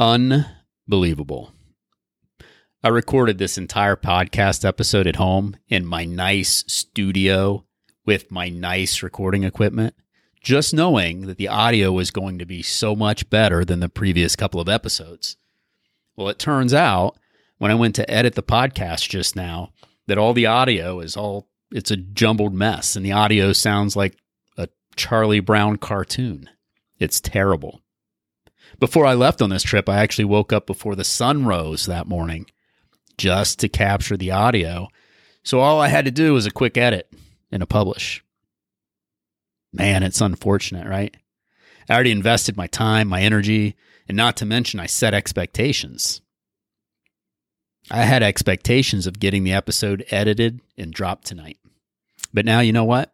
Unbelievable. I recorded this entire podcast episode at home in my nice studio with my nice recording equipment, just knowing that the audio was going to be so much better than the previous couple of episodes. Well, it turns out when I went to edit the podcast just now that all the audio is all it's a jumbled mess and the audio sounds like a Charlie Brown cartoon. It's terrible. Before I left on this trip, I actually woke up before the sun rose that morning just to capture the audio. So all I had to do was a quick edit and a publish. Man, it's unfortunate, right? I already invested my time, my energy, and not to mention I set expectations. I had expectations of getting the episode edited and dropped tonight. But now you know what?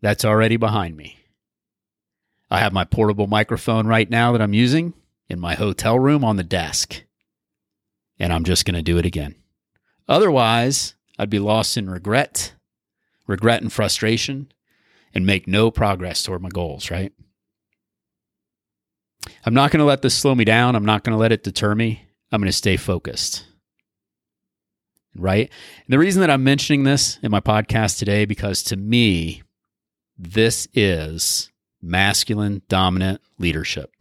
That's already behind me. I have my portable microphone right now that I'm using in my hotel room on the desk. And I'm just going to do it again. Otherwise, I'd be lost in regret, regret and frustration, and make no progress toward my goals, right? I'm not going to let this slow me down. I'm not going to let it deter me. I'm going to stay focused. Right? And the reason that I'm mentioning this in my podcast today, because to me, this is masculine dominant leadership.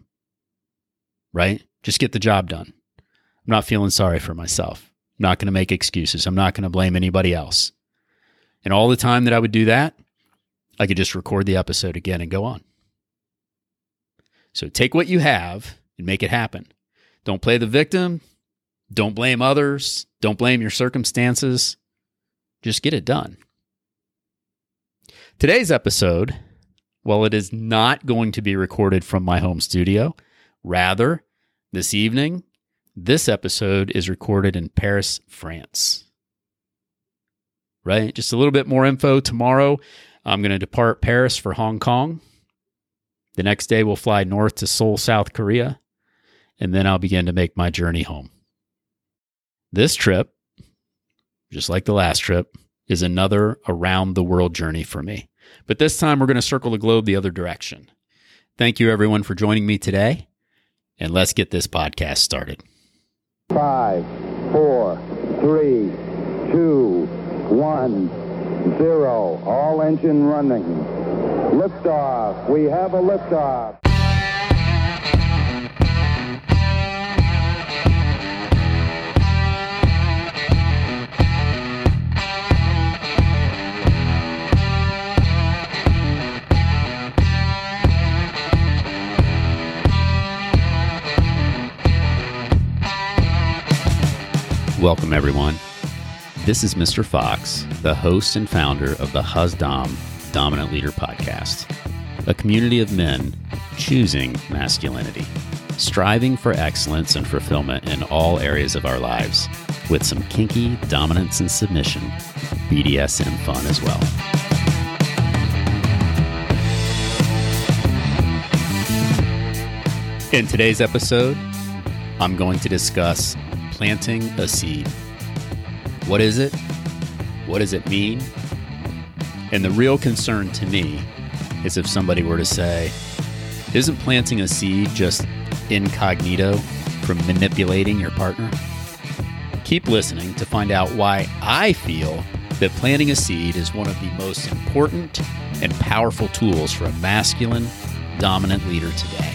Right? Just get the job done. I'm not feeling sorry for myself. I'm not going to make excuses. I'm not going to blame anybody else. And all the time that I would do that, I could just record the episode again and go on. So take what you have and make it happen. Don't play the victim. Don't blame others. Don't blame your circumstances. Just get it done. Today's episode well, it is not going to be recorded from my home studio. Rather, this evening, this episode is recorded in Paris, France. Right? Just a little bit more info tomorrow. I'm going to depart Paris for Hong Kong. The next day, we'll fly north to Seoul, South Korea, and then I'll begin to make my journey home. This trip, just like the last trip, is another around the world journey for me. But this time we're going to circle the globe the other direction. Thank you, everyone, for joining me today. And let's get this podcast started. Five, four, three, two, one, zero. All engine running. Liftoff. We have a liftoff. Welcome, everyone. This is Mr. Fox, the host and founder of the HusDom Dominant Leader Podcast, a community of men choosing masculinity, striving for excellence and fulfillment in all areas of our lives, with some kinky dominance and submission, BDSM fun as well. In today's episode, I'm going to discuss planting a seed. What is it? What does it mean? And the real concern to me is if somebody were to say, isn't planting a seed just incognito from manipulating your partner? Keep listening to find out why I feel that planting a seed is one of the most important and powerful tools for a masculine, dominant leader today.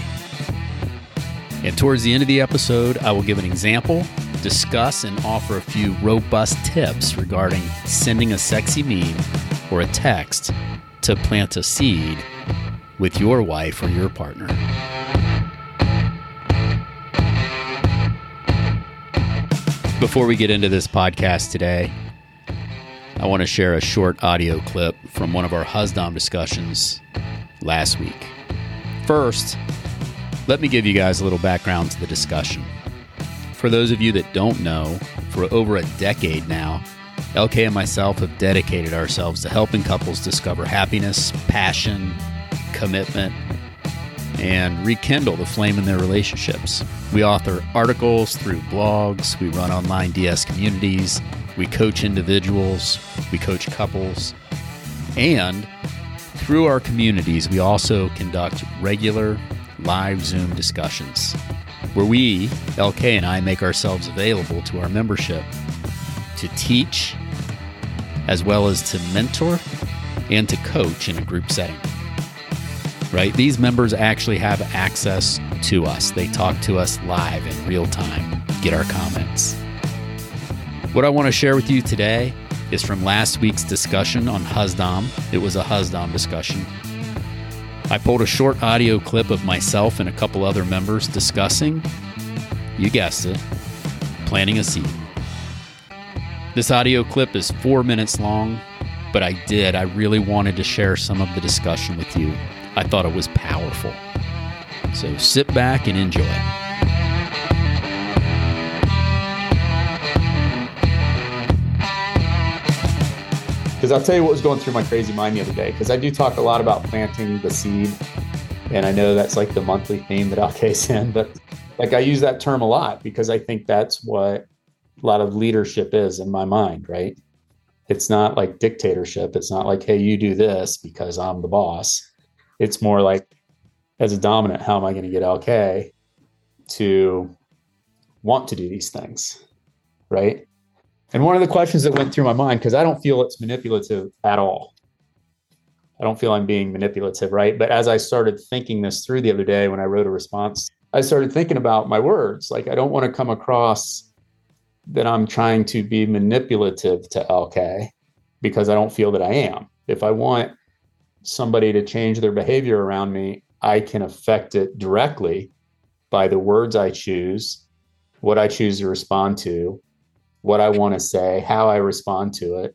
And towards the end of the episode, I will give an example discuss and offer a few robust tips regarding sending a sexy meme or a text to plant a seed with your wife or your partner. Before we get into this podcast today, I want to share a short audio clip from one of our HusDom discussions last week. First, let me give you guys a little background to the discussion. For those of you that don't know, for over a decade now, LK and myself have dedicated ourselves to helping couples discover happiness, passion, commitment, and rekindle the flame in their relationships. We author articles through blogs, we run online DS communities, we coach individuals, we coach couples, and through our communities, we also conduct regular live Zoom discussions where we, LK and I, make ourselves available to our membership to teach, as well as to mentor and to coach in a group setting. Right? These members actually have access to us. They talk to us live in real time, get our comments. What I want to share with you today is from last week's discussion on Husdom. It was a Husdom discussion. I pulled a short audio clip of myself and a couple other members discussing, you guessed it, planting a seed. This audio clip is four minutes long, but I did. I really wanted to share some of the discussion with you. I thought it was powerful. So sit back and enjoy. Because I'll tell you what was going through my crazy mind the other day, because I do talk a lot about planting the seed. And I know that's like the monthly theme that LK's in, but like I use that term a lot because I think that's what a lot of leadership is in my mind, right? It's not like dictatorship. It's not like, hey, you do this because I'm the boss. It's more like, as a dominant, how am I going to get LK to want to do these things? Right. And one of the questions that went through my mind, because I don't feel it's manipulative at all. I don't feel I'm being manipulative, right? But as I started thinking this through the other day when I wrote a response, I started thinking about my words. Like, I don't want to come across that I'm trying to be manipulative to LK because I don't feel that I am. If I want somebody to change their behavior around me, I can affect it directly by the words I choose, what I choose to respond to, what I want to say, how I respond to it.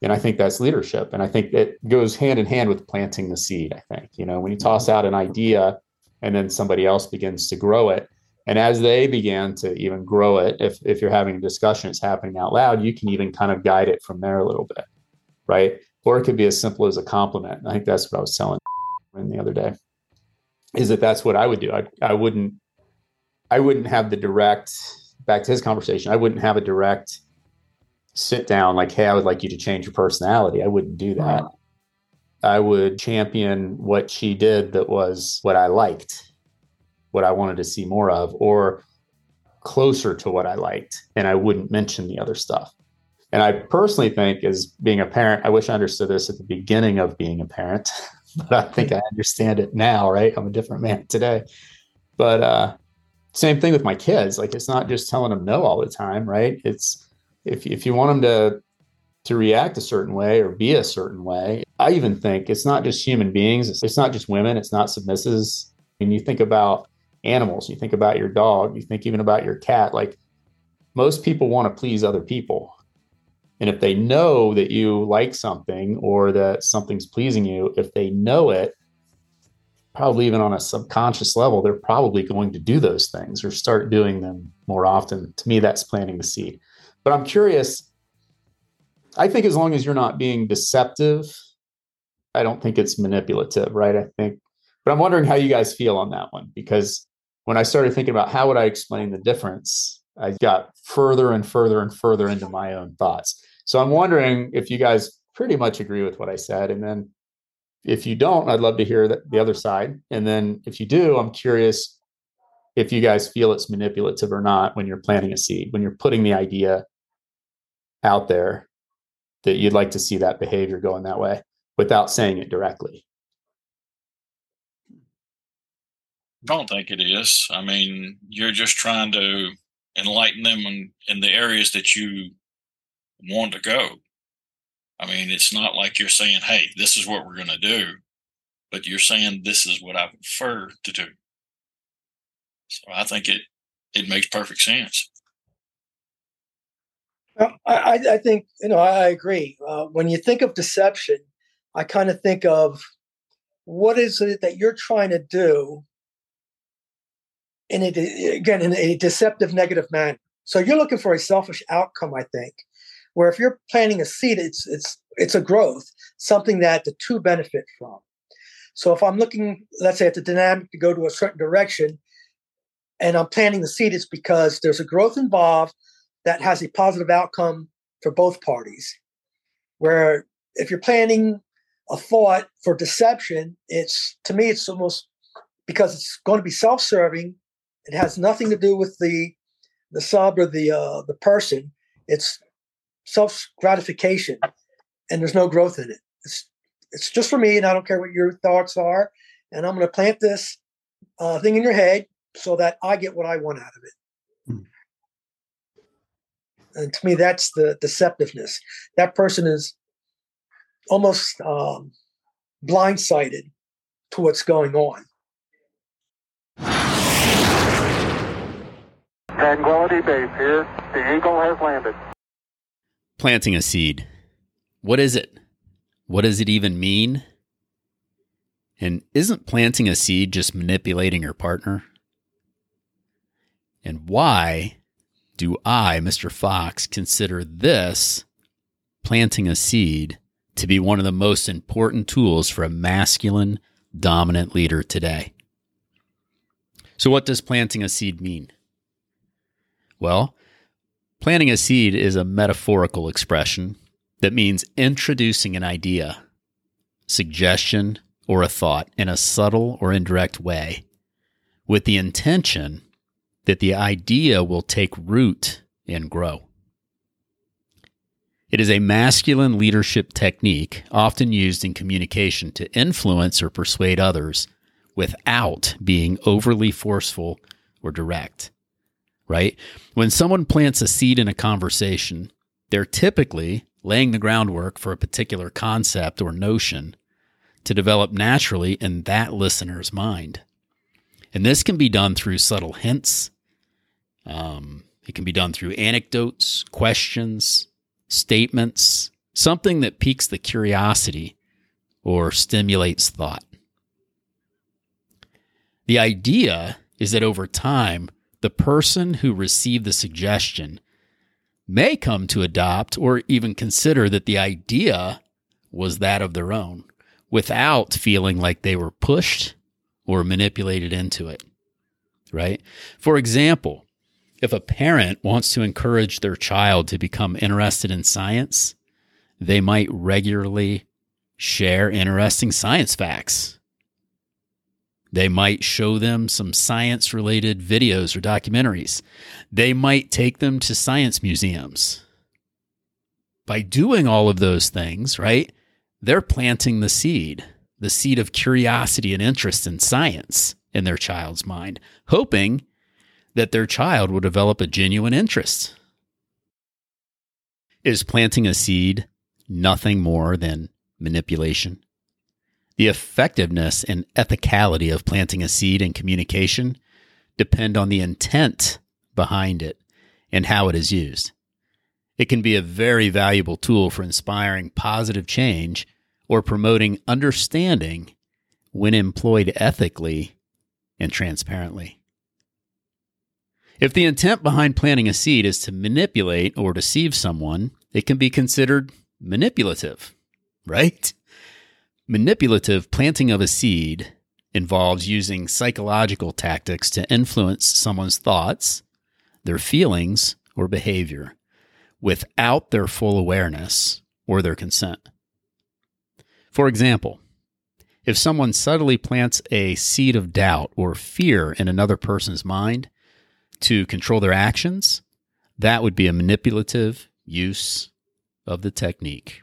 And I think that's leadership. And I think it goes hand in hand with planting the seed. I think, you know, when you toss out an idea and then somebody else begins to grow it. And as they began to even grow it, if, if you're having a discussion, it's happening out loud, you can even kind of guide it from there a little bit. Right. Or it could be as simple as a compliment. I think that's what I was telling the other day is that that's what I would do. I, I wouldn't, I wouldn't have the direct back to his conversation, I wouldn't have a direct sit down like, hey, I would like you to change your personality. I wouldn't do that. Wow. I would champion what she did that was what I liked, what I wanted to see more of, or closer to what I liked. And I wouldn't mention the other stuff. And I personally think, as being a parent, I wish I understood this at the beginning of being a parent, but I think I understand it now, right? I'm a different man today. But uh, same thing with my kids. Like it's not just telling them no all the time, right? It's if if you want them to to react a certain way or be a certain way. I even think it's not just human beings. It's, it's not just women. It's not submissives. And you think about animals. You think about your dog. You think even about your cat. Like most people want to please other people. And if they know that you like something or that something's pleasing you, if they know it, probably even on a subconscious level, they're probably going to do those things or start doing them more often. To me, that's planting the seed. But I'm curious. I think as long as you're not being deceptive, I don't think it's manipulative, right? I think, but I'm wondering how you guys feel on that one because when I started thinking about how would I explain the difference, I got further and further and further into my own thoughts. So I'm wondering if you guys pretty much agree with what I said, and then if you don't, I'd love to hear the other side. And then if you do, I'm curious if you guys feel it's manipulative or not when you're planting a seed, when you're putting the idea out there that you'd like to see that behavior going that way without saying it directly. don't think it is. I mean, you're just trying to enlighten them in, in the areas that you want to go. I mean, it's not like you're saying, hey, this is what we're going to do, but you're saying this is what I prefer to do. So I think it it makes perfect sense. Well, I, I think you know I, agree. Uh, when you think of deception, I kind of think of what is it that you're trying to do in a, again in a deceptive negative manner. So you're looking for a selfish outcome, I think. Where if you're planting a seed, it's it's it's a growth, something that the two benefit from. So if I'm looking, let's say, at the dynamic to go to a certain direction, and I'm planting the seed, it's because there's a growth involved that has a positive outcome for both parties. Where if you're planting a thought for deception, it's to me, it's almost because it's going to be self-serving It has nothing to do with the the sub or the uh, the person. It's self gratification, and there's no growth in it. It's it's just for me, and I don't care what your thoughts are. And I'm going to plant this uh, thing in your head so that I get what I want out of it. Hmm. And to me, that's the deceptiveness. That person is almost um, blindsided to what's going on. Tranquility Base here. The Eagle has landed. Planting a seed. What is it? What does it even mean? And isn't planting a seed just manipulating your partner? And why do I, Mr. Fox, consider this planting a seed to be one of the most important tools for a masculine dominant leader today? So, what does planting a seed mean? Well, planting a seed is a metaphorical expression that means introducing an idea, suggestion, or a thought in a subtle or indirect way with the intention that the idea will take root and grow. It is a masculine leadership technique often used in communication to influence or persuade others without being overly forceful or direct. Right? When someone plants a seed in a conversation, they're typically laying the groundwork for a particular concept or notion to develop naturally in that listener's mind. And this can be done through subtle hints. Um, it can be done through anecdotes, questions, statements, something that piques the curiosity or stimulates thought. The idea is that over time, the person who received the suggestion may come to adopt or even consider that the idea was that of their own without feeling like they were pushed or manipulated into it. Right? For example, if a parent wants to encourage their child to become interested in science, they might regularly share interesting science facts. They might show them some science related videos or documentaries. They might take them to science museums. By doing all of those things, right, they're planting the seed, the seed of curiosity and interest in science in their child's mind, hoping that their child will develop a genuine interest. Is planting a seed nothing more than manipulation? The effectiveness and ethicality of planting a seed in communication depend on the intent behind it and how it is used. It can be a very valuable tool for inspiring positive change or promoting understanding when employed ethically and transparently. If the intent behind planting a seed is to manipulate or deceive someone, it can be considered manipulative, right? Manipulative planting of a seed involves using psychological tactics to influence someone's thoughts, their feelings, or behavior without their full awareness or their consent. For example, if someone subtly plants a seed of doubt or fear in another person's mind to control their actions, that would be a manipulative use of the technique.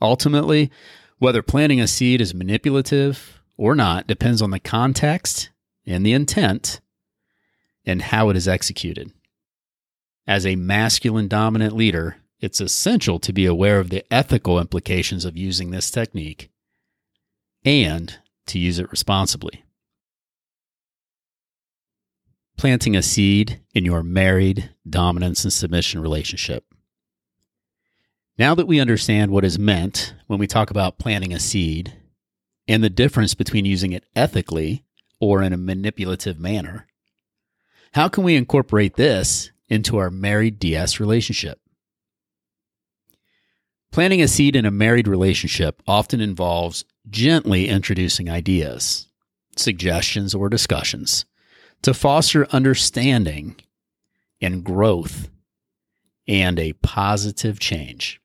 Ultimately, whether planting a seed is manipulative or not depends on the context and the intent and how it is executed. As a masculine dominant leader, it's essential to be aware of the ethical implications of using this technique and to use it responsibly. Planting a seed in your married dominance and submission relationship. Now that we understand what is meant when we talk about planting a seed and the difference between using it ethically or in a manipulative manner, how can we incorporate this into our married DS relationship. Planting a seed in a married relationship often involves gently introducing ideas, suggestions, or discussions to foster understanding and growth and a positive change.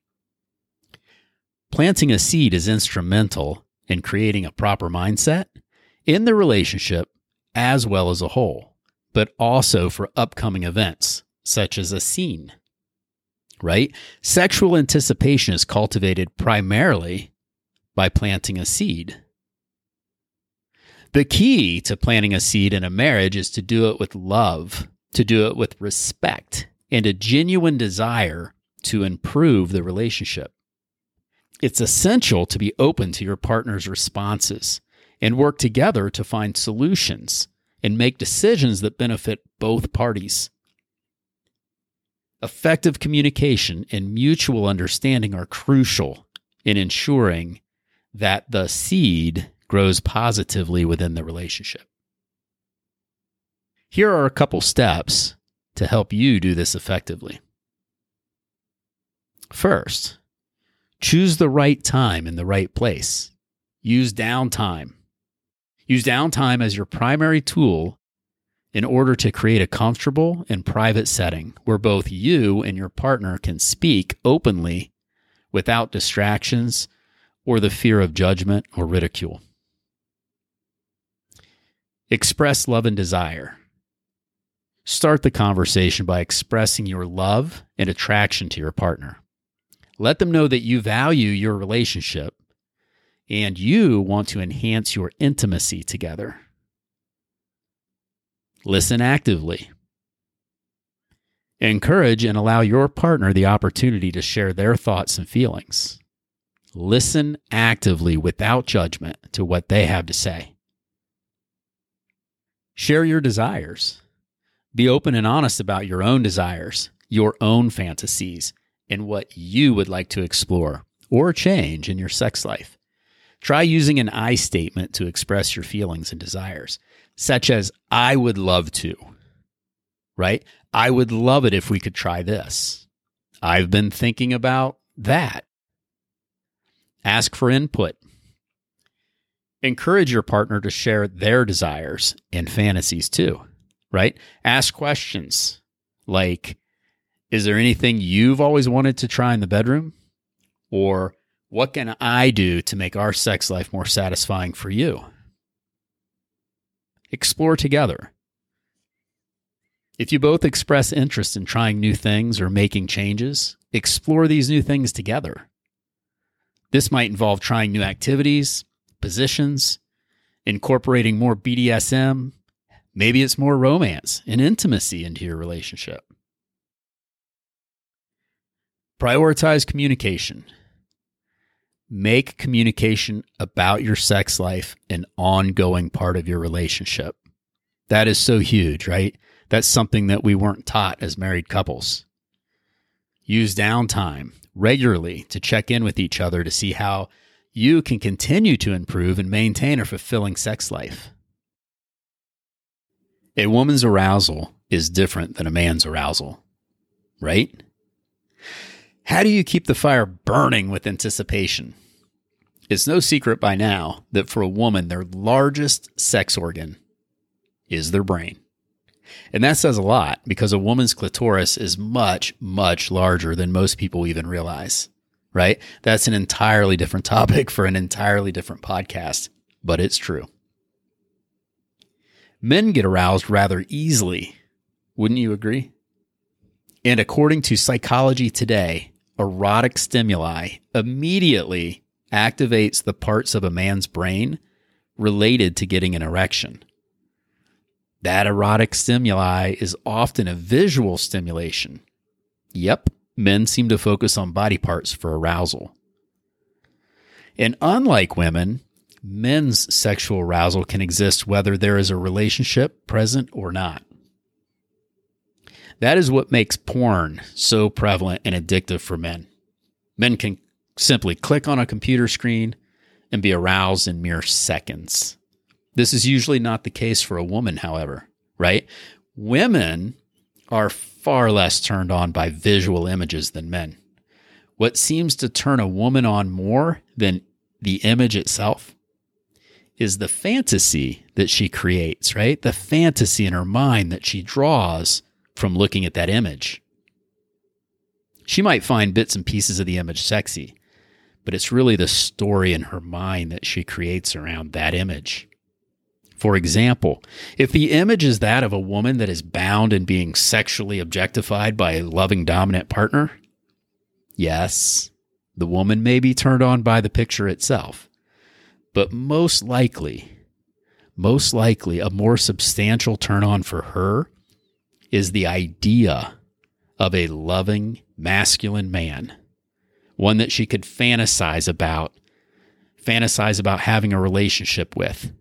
Planting a seed is instrumental in creating a proper mindset in the relationship as well as a whole but also for upcoming events, such as a scene. Right? Sexual anticipation is cultivated primarily by planting a seed. The key to planting a seed in a marriage is to do it with love, to do it with respect, and a genuine desire to improve the relationship. It's essential to be open to your partner's responses and work together to find solutions and make decisions that benefit both parties. Effective communication and mutual understanding are crucial in ensuring that the seed grows positively within the relationship. Here are a couple steps to help you do this effectively. First, choose the right time in the right place. Use downtime. Use downtime as your primary tool in order to create a comfortable and private setting where both you and your partner can speak openly without distractions or the fear of judgment or ridicule. Express love and desire. Start the conversation by expressing your love and attraction to your partner. Let them know that you value your relationship and you want to enhance your intimacy together. Listen actively. Encourage and allow your partner the opportunity to share their thoughts and feelings. Listen actively without judgment to what they have to say. Share your desires. Be open and honest about your own desires, your own fantasies, and what you would like to explore or change in your sex life. Try using an I statement to express your feelings and desires, such as, I would love to, right? I would love it if we could try this. I've been thinking about that. Ask for input. Encourage your partner to share their desires and fantasies too, right? Ask questions like Is there anything you've always wanted to try in the bedroom? Or what can I do to make our sex life more satisfying for you? Explore together. If you both express interest in trying new things or making changes, explore these new things together. This might involve trying new activities, positions, incorporating more BDSM. Maybe it's more romance and intimacy into your relationship. Prioritize communication. Make communication about your sex life an ongoing part of your relationship. That is so huge, right? That's something that we weren't taught as married couples. Use downtime regularly to check in with each other to see how you can continue to improve and maintain a fulfilling sex life. A woman's arousal is different than a man's arousal, right? How do you keep the fire burning with anticipation? It's no secret by now that for a woman, their largest sex organ is their brain. And that says a lot because a woman's clitoris is much, much larger than most people even realize right? That's an entirely different topic for an entirely different podcast, but it's true. Men get aroused rather easily. Wouldn't you agree? And according to Psychology Today, erotic stimuli immediately activates the parts of a man's brain related to getting an erection. That erotic stimuli is often a visual stimulation. Yep, men seem to focus on body parts for arousal. And unlike women, men's sexual arousal can exist whether there is a relationship present or not. That is what makes porn so prevalent and addictive for men. Men can simply click on a computer screen and be aroused in mere seconds. This is usually not the case for a woman, however, right? Women are far less turned on by visual images than men. What seems to turn a woman on more than the image itself is the fantasy that she creates, right? The fantasy in her mind that she draws from looking at that image. She might find bits and pieces of the image sexy, but it's really the story in her mind that she creates around that image. For example, if the image is that of a woman that is bound and being sexually objectified by a loving dominant partner, yes, the woman may be turned on by the picture itself. But most likely, most likely, a more substantial turn on for her is the idea of a loving, masculine man, one that she could fantasize about, fantasize about having a relationship with.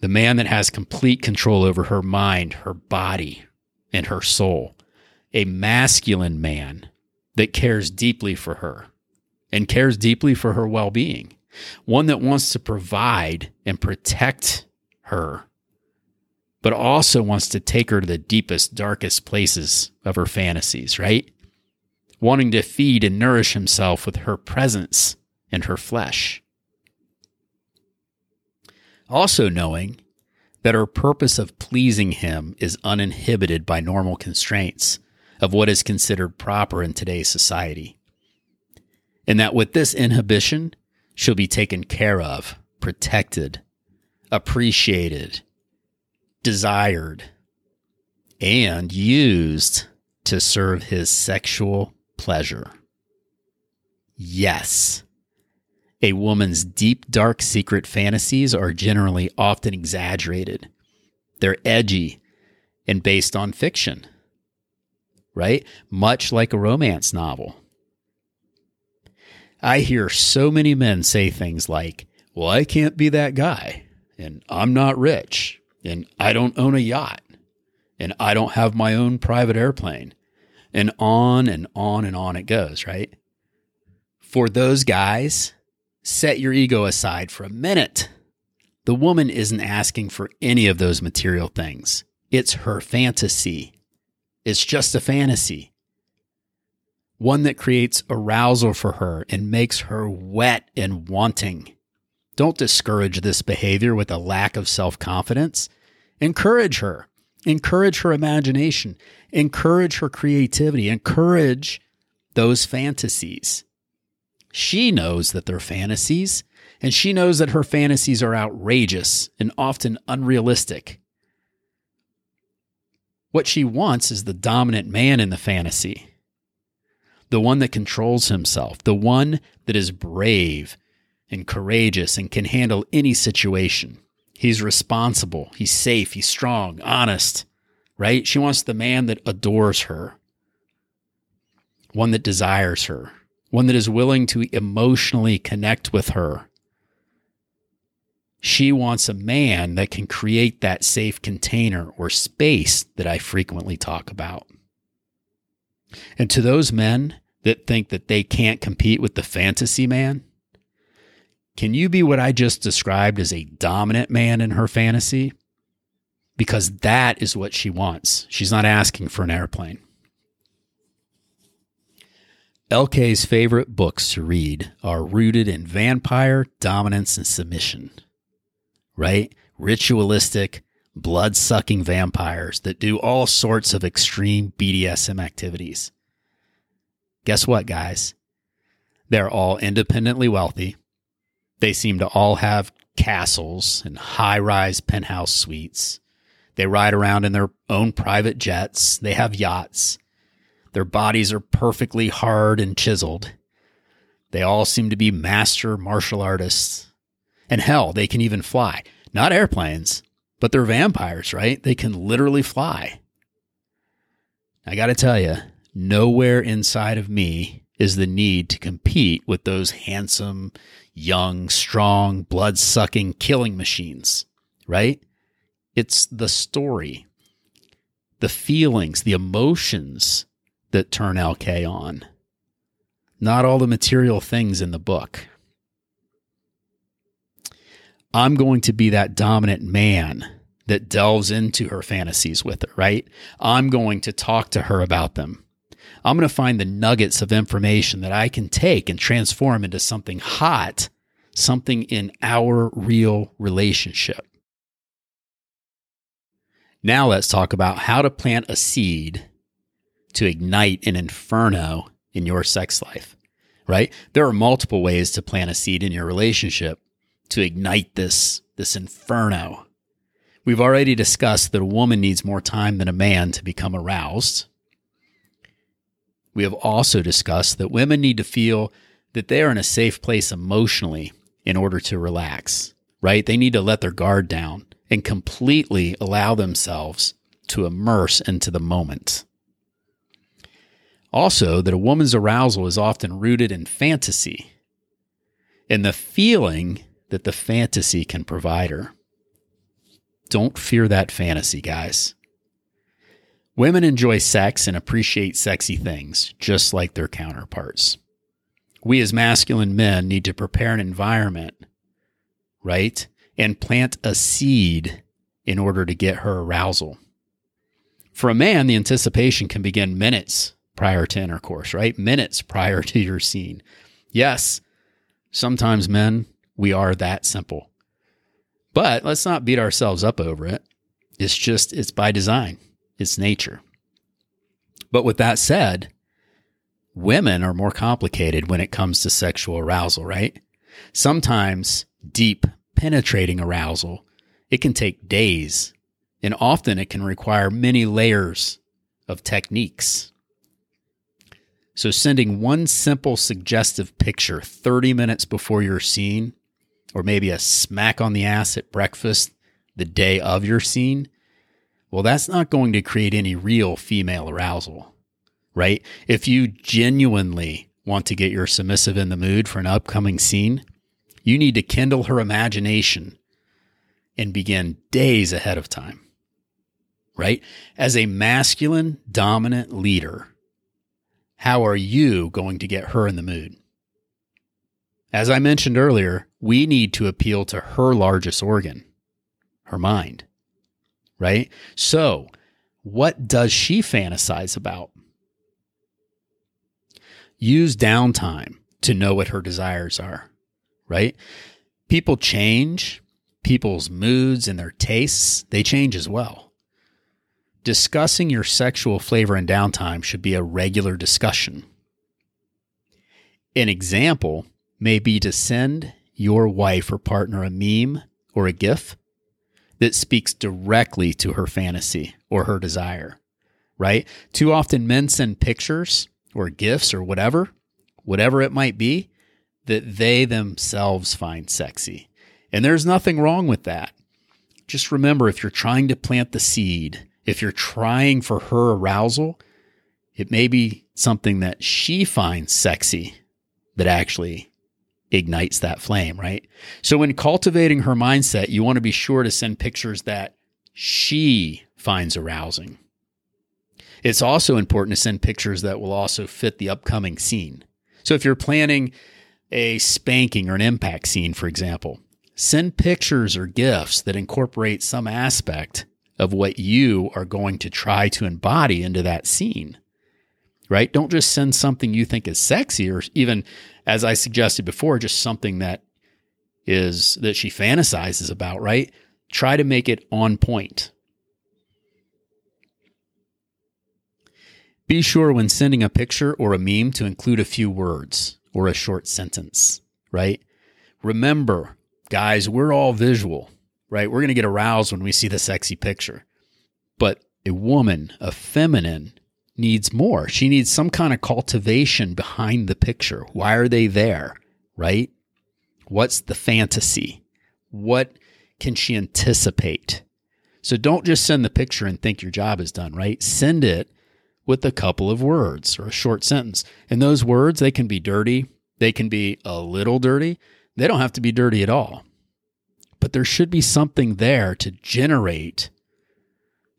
The man that has complete control over her mind, her body, and her soul. A masculine man that cares deeply for her and cares deeply for her well being. One that wants to provide and protect her, but also wants to take her to the deepest, darkest places of her fantasies, right? Wanting to feed and nourish himself with her presence and her flesh. Also knowing that her purpose of pleasing him is uninhibited by normal constraints of what is considered proper in today's society. And that with this inhibition, she'll be taken care of, protected, appreciated, desired, and used to serve his sexual pleasure. Yes. A woman's deep, dark, secret fantasies are generally often exaggerated. They're edgy and based on fiction, right? Much like a romance novel. I hear so many men say things like, Well, I can't be that guy, and I'm not rich, and I don't own a yacht, and I don't have my own private airplane, and on and on and on it goes, right? For those guys, set your ego aside for a minute. The woman isn't asking for any of those material things. It's her fantasy. It's just a fantasy. One that creates arousal for her and makes her wet and wanting. Don't discourage this behavior with a lack of self confidence. Encourage her. Encourage her imagination. Encourage her creativity. Encourage those fantasies. She knows that they're fantasies, and she knows that her fantasies are outrageous and often unrealistic. What she wants is the dominant man in the fantasy, the one that controls himself, the one that is brave and courageous and can handle any situation. He's responsible, he's safe, he's strong, honest, right? She wants the man that adores her, one that desires her, one that is willing to emotionally connect with her. She wants a man that can create that safe container or space that I frequently talk about. And to those men that think that they can't compete with the fantasy man, can you be what I just described as a dominant man in her fantasy? Because that is what she wants. She's not asking for an airplane. LK's favorite books to read are rooted in vampire, dominance, and submission, right? Ritualistic, blood sucking vampires that do all sorts of extreme BDSM activities. Guess what, guys? They're all independently wealthy. They seem to all have castles and high rise penthouse suites. They ride around in their own private jets. They have yachts. Their bodies are perfectly hard and chiseled. They all seem to be master martial artists. And hell, they can even fly. Not airplanes, but they're vampires, right? They can literally fly. I got to tell you, nowhere inside of me is the need to compete with those handsome, young, strong, blood sucking killing machines, right? It's the story, the feelings, the emotions that turn LK on, not all the material things in the book. I'm going to be that dominant man that delves into her fantasies with her, right? I'm going to talk to her about them. I'm going to find the nuggets of information that I can take and transform into something hot, something in our real relationship. Now let's talk about how to plant a seed to ignite an inferno in your sex life, right? There are multiple ways to plant a seed in your relationship to ignite this this inferno. We've already discussed that a woman needs more time than a man to become aroused. We have also discussed that women need to feel that they are in a safe place emotionally in order to relax, right? They need to let their guard down and completely allow themselves to immerse into the moment. Also, that a woman's arousal is often rooted in fantasy and the feeling that the fantasy can provide her. Don't fear that fantasy, guys. Women enjoy sex and appreciate sexy things, just like their counterparts. We as masculine men need to prepare an environment, right? And plant a seed in order to get her arousal. For a man, the anticipation can begin minutes prior to intercourse, right? Minutes prior to your scene. Yes, sometimes men, we are that simple. But let's not beat ourselves up over it. It's just, it's by design, it's nature. But with that said, women are more complicated when it comes to sexual arousal, right? Sometimes deep, penetrating arousal, it can take days, and often it can require many layers of techniques. So, sending one simple suggestive picture 30 minutes before your scene, or maybe a smack on the ass at breakfast the day of your scene, well, that's not going to create any real female arousal right? If you genuinely want to get your submissive in the mood for an upcoming scene, you need to kindle her imagination and begin days ahead of time, right? As a masculine dominant leader, how are you going to get her in the mood? As I mentioned earlier, we need to appeal to her largest organ, her mind, right? So, what does she fantasize about? use downtime to know what her desires are, right? People change, people's moods and their tastes, they change as well. Discussing your sexual flavor and downtime should be a regular discussion. An example may be to send your wife or partner a meme or a GIF that speaks directly to her fantasy or her desire, right? Too often men send pictures or GIFs or whatever, whatever it might be, that they themselves find sexy. And there's nothing wrong with that. Just remember if you're trying to plant the seed, if you're trying for her arousal, it may be something that she finds sexy that actually ignites that flame, right? So when cultivating her mindset, you want to be sure to send pictures that she finds arousing. It's also important to send pictures that will also fit the upcoming scene. So if you're planning a spanking or an impact scene, for example, send pictures or GIFs that incorporate some aspect of what you are going to try to embody into that scene. Right? Don't just send something you think is sexy or even as I suggested before, just something that is that she fantasizes about, right? Try to make it on point. Be sure when sending a picture or a meme to include a few words or a short sentence, right? Remember, guys, we're all visual, right? We're going to get aroused when we see the sexy picture. But a woman, a feminine, needs more. She needs some kind of cultivation behind the picture. Why are they there, right? What's the fantasy? What can she anticipate? So don't just send the picture and think your job is done, right? Send it with a couple of words or a short sentence. And those words, they can be dirty, they can be a little dirty, they don't have to be dirty at all. But there should be something there to generate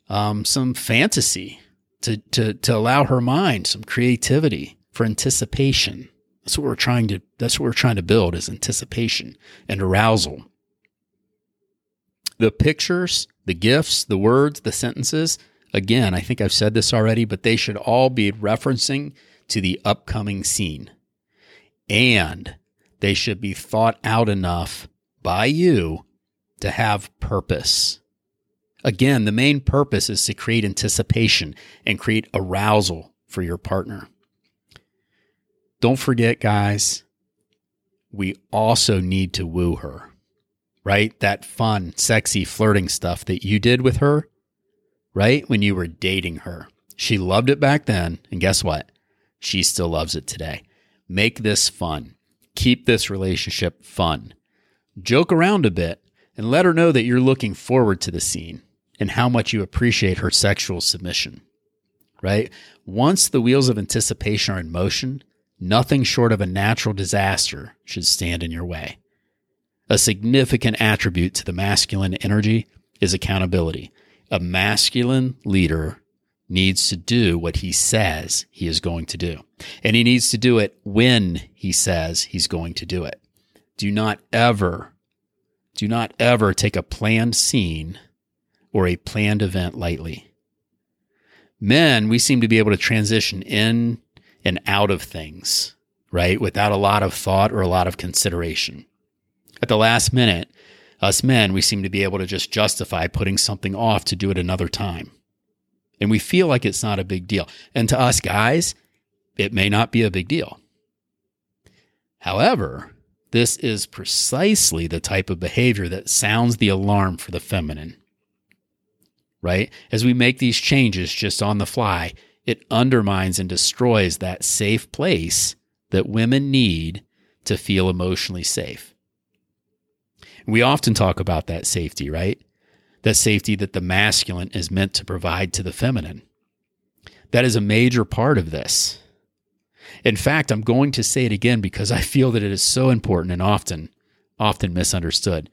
um, some fantasy, to, to, to allow her mind some creativity for anticipation. That's what we're trying to that's what we're trying to build is anticipation and arousal. The pictures, the GIFs, the words, the sentences, Again, I think I've said this already, but they should all be referencing to the upcoming scene. And they should be thought out enough by you to have purpose. Again, the main purpose is to create anticipation and create arousal for your partner. Don't forget, guys, we also need to woo her. right? That fun, sexy, flirting stuff that you did with her, right? When you were dating her. She loved it back then. And guess what? She still loves it today. Make this fun. Keep this relationship fun. Joke around a bit and let her know that you're looking forward to the scene and how much you appreciate her sexual submission, right? Once the wheels of anticipation are in motion, nothing short of a natural disaster should stand in your way. A significant attribute to the masculine energy is accountability. A masculine leader needs to do what he says he is going to do. And he needs to do it when he says he's going to do it. Do not ever, do not ever take a planned scene or a planned event lightly. Men, we seem to be able to transition in and out of things, right? Without a lot of thought or a lot of consideration at the last minute, us men, we seem to be able to just justify putting something off to do it another time. And we feel like it's not a big deal. And to us guys, it may not be a big deal. However, this is precisely the type of behavior that sounds the alarm for the feminine. Right? As we make these changes just on the fly, it undermines and destroys that safe place that women need to feel emotionally safe. We often talk about that safety, right? That safety that the masculine is meant to provide to the feminine. That is a major part of this. In fact, I'm going to say it again because I feel that it is so important and often, often misunderstood.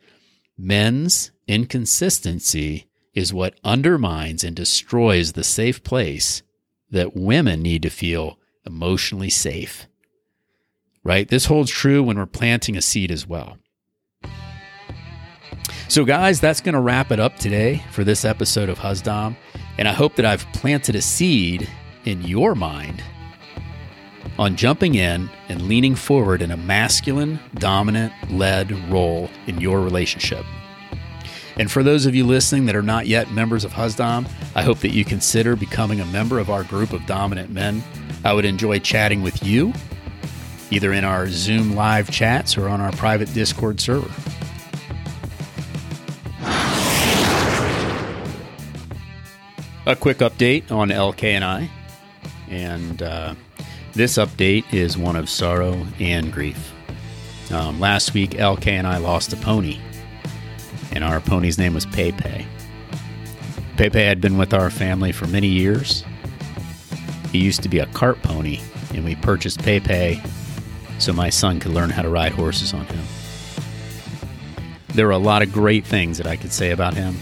Men's inconsistency is what undermines and destroys the safe place that women need to feel emotionally safe. Right? This holds true when we're planting a seed as well. So, guys, that's going to wrap it up today for this episode of Husdom. And I hope that I've planted a seed in your mind on jumping in and leaning forward in a masculine, dominant, led role in your relationship. And for those of you listening that are not yet members of Husdom, I hope that you consider becoming a member of our group of dominant men. I would enjoy chatting with you, either in our Zoom live chats or on our private Discord server. a quick update on LK and I. And uh, this update is one of sorrow and grief. Um, last week, LK and I lost a pony, and our pony's name was Pepe. Pepe had been with our family for many years. He used to be a cart pony, and we purchased Pepe so my son could learn how to ride horses on him. There are a lot of great things that I could say about him,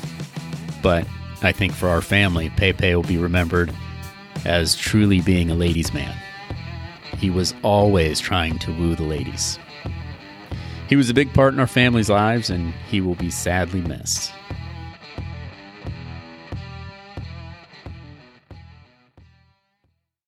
but I think for our family, Pepe will be remembered as truly being a ladies' man. He was always trying to woo the ladies. He was a big part in our family's lives, and he will be sadly missed.